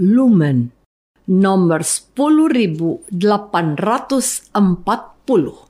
Lumen nomor 10840.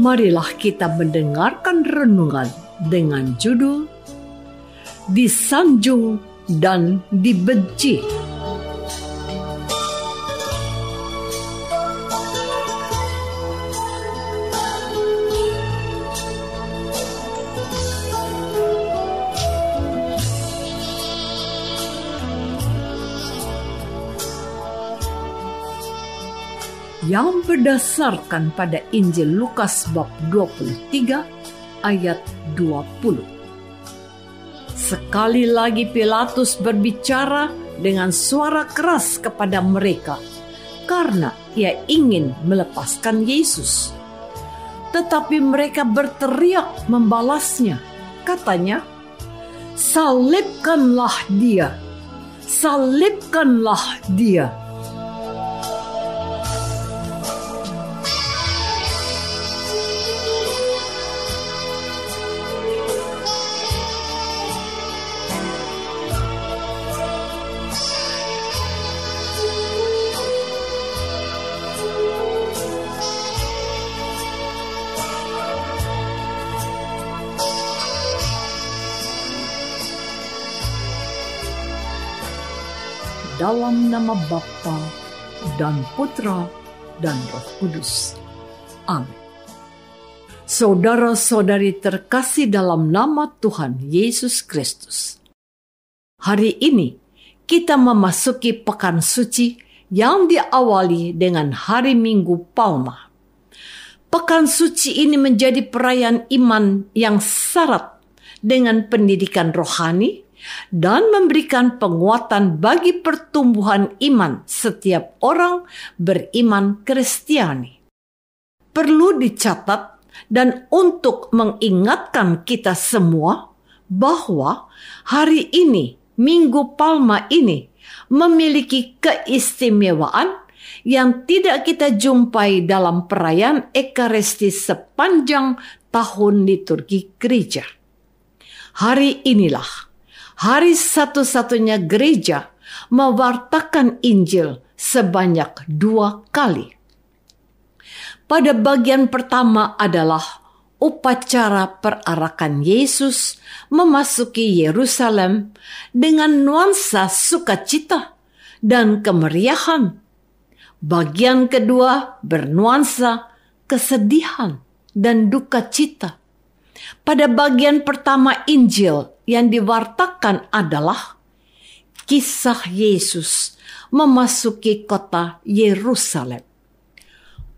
marilah kita mendengarkan renungan dengan judul Disanjung dan Dibenci. Yang berdasarkan pada Injil Lukas bab 23 ayat 20. Sekali lagi Pilatus berbicara dengan suara keras kepada mereka karena ia ingin melepaskan Yesus. Tetapi mereka berteriak membalasnya. Katanya, "Salibkanlah dia! Salibkanlah dia!" Dalam nama Bapa dan Putra dan Roh Kudus. Amin. Saudara-saudari terkasih dalam nama Tuhan Yesus Kristus. Hari ini kita memasuki pekan suci yang diawali dengan hari Minggu Palma. Pekan suci ini menjadi perayaan iman yang syarat dengan pendidikan rohani, dan memberikan penguatan bagi pertumbuhan iman setiap orang beriman Kristiani. Perlu dicatat dan untuk mengingatkan kita semua bahwa hari ini, Minggu Palma ini, memiliki keistimewaan yang tidak kita jumpai dalam perayaan Ekaristi sepanjang tahun liturgi gereja. Hari inilah hari satu-satunya gereja mewartakan Injil sebanyak dua kali. Pada bagian pertama adalah upacara perarakan Yesus memasuki Yerusalem dengan nuansa sukacita dan kemeriahan. Bagian kedua bernuansa kesedihan dan duka cita. Pada bagian pertama Injil yang diwartakan adalah kisah Yesus memasuki kota Yerusalem.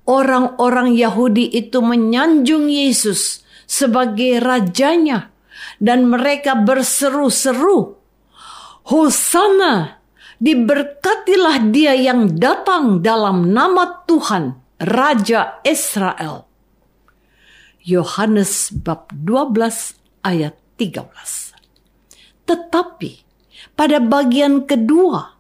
Orang-orang Yahudi itu menyanjung Yesus sebagai rajanya dan mereka berseru-seru, Hosana, diberkatilah dia yang datang dalam nama Tuhan, Raja Israel. Yohanes bab 12 ayat 13. Tetapi pada bagian kedua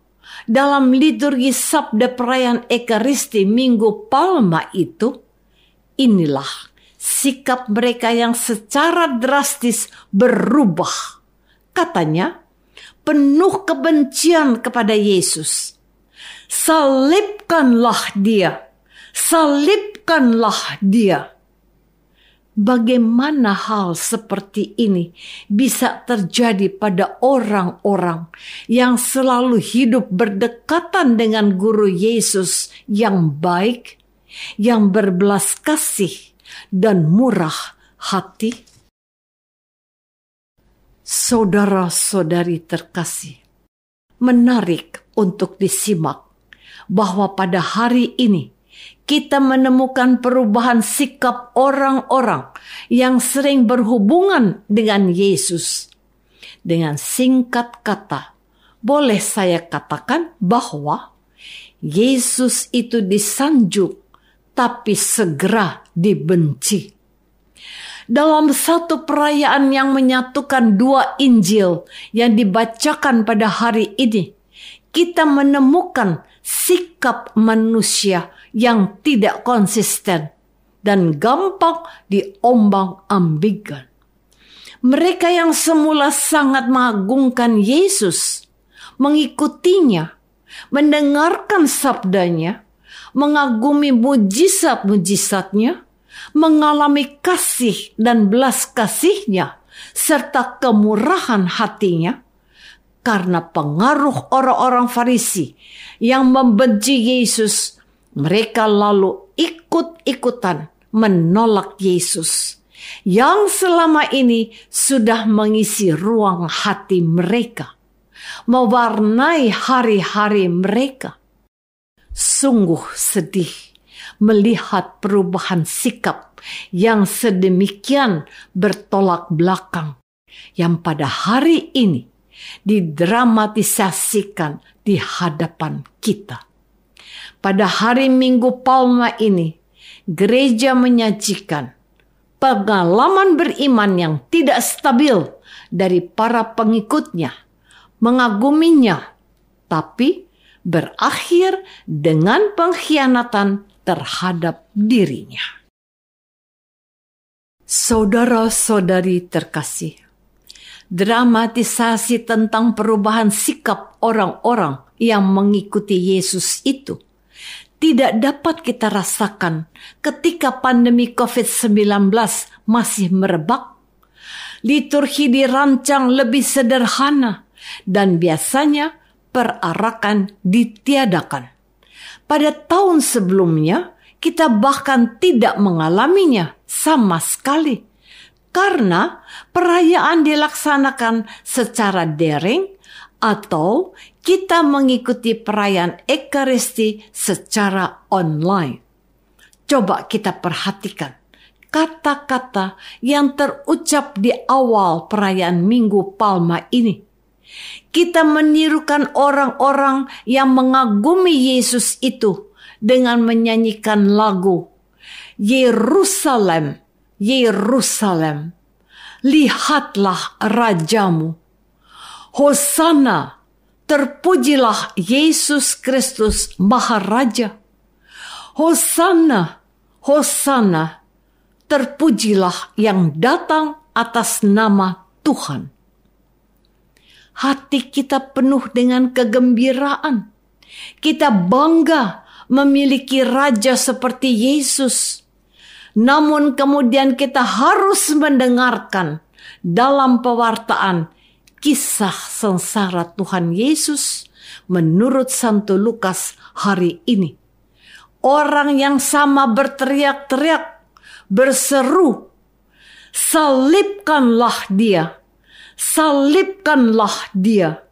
dalam liturgi sabda perayaan Ekaristi Minggu Palma itu, inilah sikap mereka yang secara drastis berubah. Katanya, penuh kebencian kepada Yesus. Salibkanlah dia, salibkanlah dia. Bagaimana hal seperti ini bisa terjadi pada orang-orang yang selalu hidup berdekatan dengan guru Yesus yang baik, yang berbelas kasih, dan murah hati? Saudara-saudari terkasih, menarik untuk disimak bahwa pada hari ini kita menemukan perubahan sikap orang-orang yang sering berhubungan dengan Yesus. Dengan singkat kata, boleh saya katakan bahwa Yesus itu disanjung, tapi segera dibenci. Dalam satu perayaan yang menyatukan dua Injil yang dibacakan pada hari ini, kita menemukan sikap manusia yang tidak konsisten dan gampang diombang-ambingkan. Mereka yang semula sangat mengagungkan Yesus, mengikutinya, mendengarkan sabdanya, mengagumi mujizat-mujizatnya, mengalami kasih dan belas kasihnya, serta kemurahan hatinya, karena pengaruh orang-orang Farisi yang membenci Yesus mereka lalu ikut-ikutan menolak Yesus yang selama ini sudah mengisi ruang hati mereka, mewarnai hari-hari mereka. Sungguh sedih melihat perubahan sikap yang sedemikian bertolak belakang yang pada hari ini didramatisasikan di hadapan kita. Pada hari Minggu Palma ini, gereja menyajikan pengalaman beriman yang tidak stabil dari para pengikutnya, mengaguminya, tapi berakhir dengan pengkhianatan terhadap dirinya. Saudara-saudari terkasih, dramatisasi tentang perubahan sikap orang-orang yang mengikuti Yesus itu tidak dapat kita rasakan ketika pandemi COVID-19 masih merebak. Liturgi dirancang lebih sederhana dan biasanya perarakan ditiadakan. Pada tahun sebelumnya, kita bahkan tidak mengalaminya sama sekali karena perayaan dilaksanakan secara daring atau kita mengikuti perayaan Ekaristi secara online. Coba kita perhatikan kata-kata yang terucap di awal perayaan Minggu Palma ini. Kita menirukan orang-orang yang mengagumi Yesus itu dengan menyanyikan lagu Yerusalem Yerusalem, lihatlah rajamu. Hosana, terpujilah Yesus Kristus Maharaja. Hosana, Hosana, terpujilah yang datang atas nama Tuhan. Hati kita penuh dengan kegembiraan. Kita bangga memiliki raja seperti Yesus namun kemudian kita harus mendengarkan dalam pewartaan kisah sengsara Tuhan Yesus menurut Santo Lukas hari ini. Orang yang sama berteriak-teriak, berseru, salibkanlah dia, salibkanlah dia.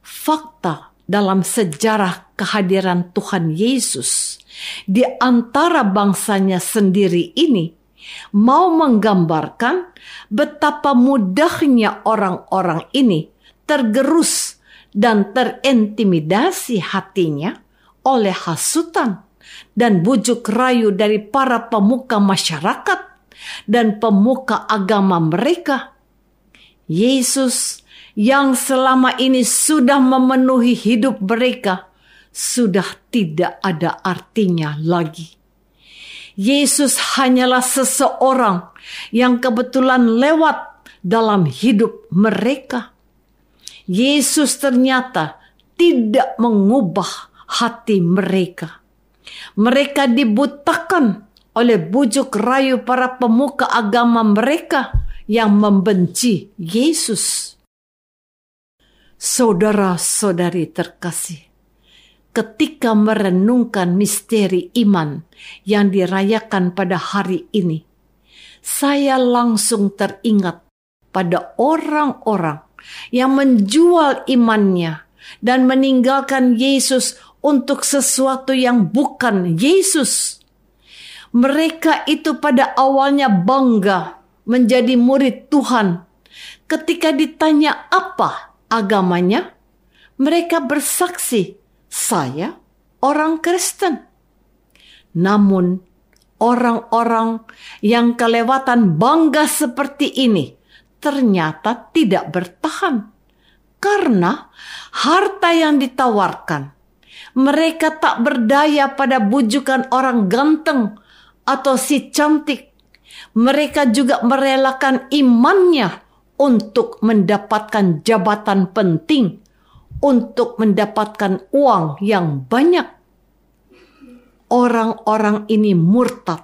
Fakta dalam sejarah kehadiran Tuhan Yesus di antara bangsanya sendiri ini mau menggambarkan betapa mudahnya orang-orang ini tergerus dan terintimidasi hatinya oleh hasutan dan bujuk rayu dari para pemuka masyarakat dan pemuka agama mereka. Yesus yang selama ini sudah memenuhi hidup mereka sudah tidak ada artinya lagi. Yesus hanyalah seseorang yang kebetulan lewat dalam hidup mereka. Yesus ternyata tidak mengubah hati mereka. Mereka dibutakan oleh bujuk rayu para pemuka agama mereka yang membenci Yesus. Saudara-saudari terkasih, ketika merenungkan misteri iman yang dirayakan pada hari ini, saya langsung teringat pada orang-orang yang menjual imannya dan meninggalkan Yesus untuk sesuatu yang bukan Yesus. Mereka itu pada awalnya bangga menjadi murid Tuhan. Ketika ditanya apa agamanya, mereka bersaksi, "Saya orang Kristen." Namun, orang-orang yang kelewatan bangga seperti ini ternyata tidak bertahan karena harta yang ditawarkan. Mereka tak berdaya pada bujukan orang ganteng atau si cantik. Mereka juga merelakan imannya untuk mendapatkan jabatan penting, untuk mendapatkan uang yang banyak. Orang-orang ini murtad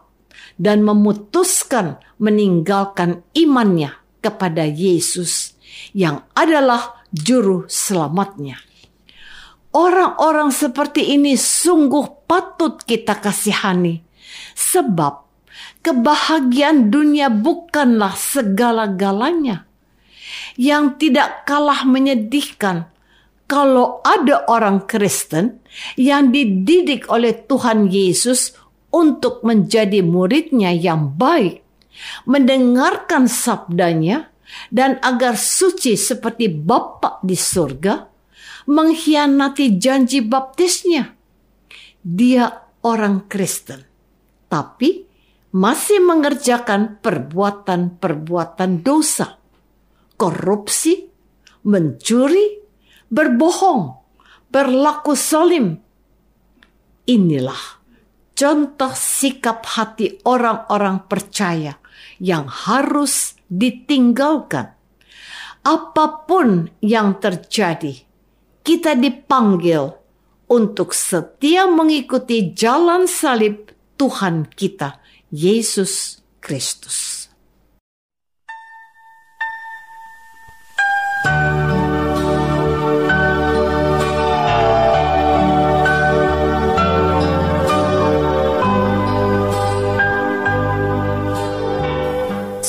dan memutuskan meninggalkan imannya kepada Yesus yang adalah juru selamatnya. Orang-orang seperti ini sungguh patut kita kasihani, sebab kebahagiaan dunia bukanlah segala-galanya yang tidak kalah menyedihkan kalau ada orang Kristen yang dididik oleh Tuhan Yesus untuk menjadi muridnya yang baik, mendengarkan sabdanya, dan agar suci seperti Bapa di surga, mengkhianati janji baptisnya. Dia orang Kristen, tapi masih mengerjakan perbuatan-perbuatan dosa korupsi, mencuri, berbohong, berlaku solim. Inilah contoh sikap hati orang-orang percaya yang harus ditinggalkan. Apa pun yang terjadi, kita dipanggil untuk setia mengikuti jalan salib Tuhan kita, Yesus Kristus.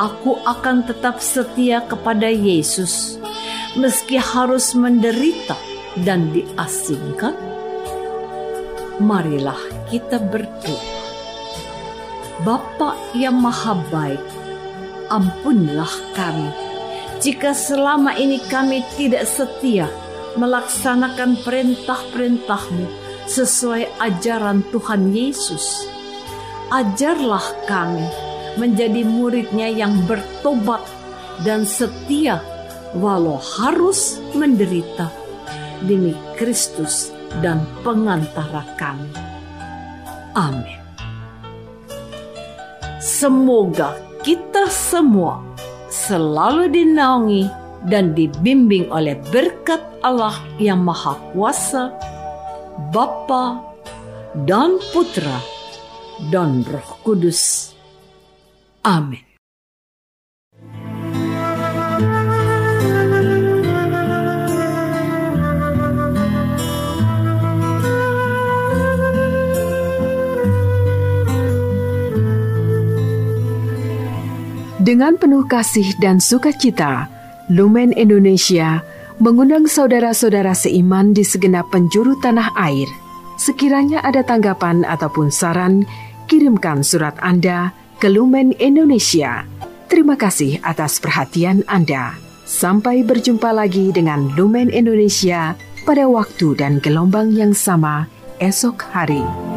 Aku akan tetap setia kepada Yesus meski harus menderita dan diasingkan? Marilah kita berdoa. Bapa yang maha baik, ampunilah kami jika selama ini kami tidak setia melaksanakan perintah-perintahmu sesuai ajaran Tuhan Yesus. Ajarlah kami menjadi muridnya yang bertobat dan setia walau harus menderita demi Kristus dan pengantara kami. Amin. Semoga kita semua selalu dinaungi dan dibimbing oleh berkat Allah yang Maha Kuasa, Bapa dan Putra dan Roh Kudus Amin. Dengan penuh kasih dan sukacita, Lumen Indonesia mengundang saudara-saudara seiman di segenap penjuru tanah air – Sekiranya ada tanggapan ataupun saran, kirimkan surat Anda ke Lumen Indonesia. Terima kasih atas perhatian Anda. Sampai berjumpa lagi dengan Lumen Indonesia pada waktu dan gelombang yang sama esok hari.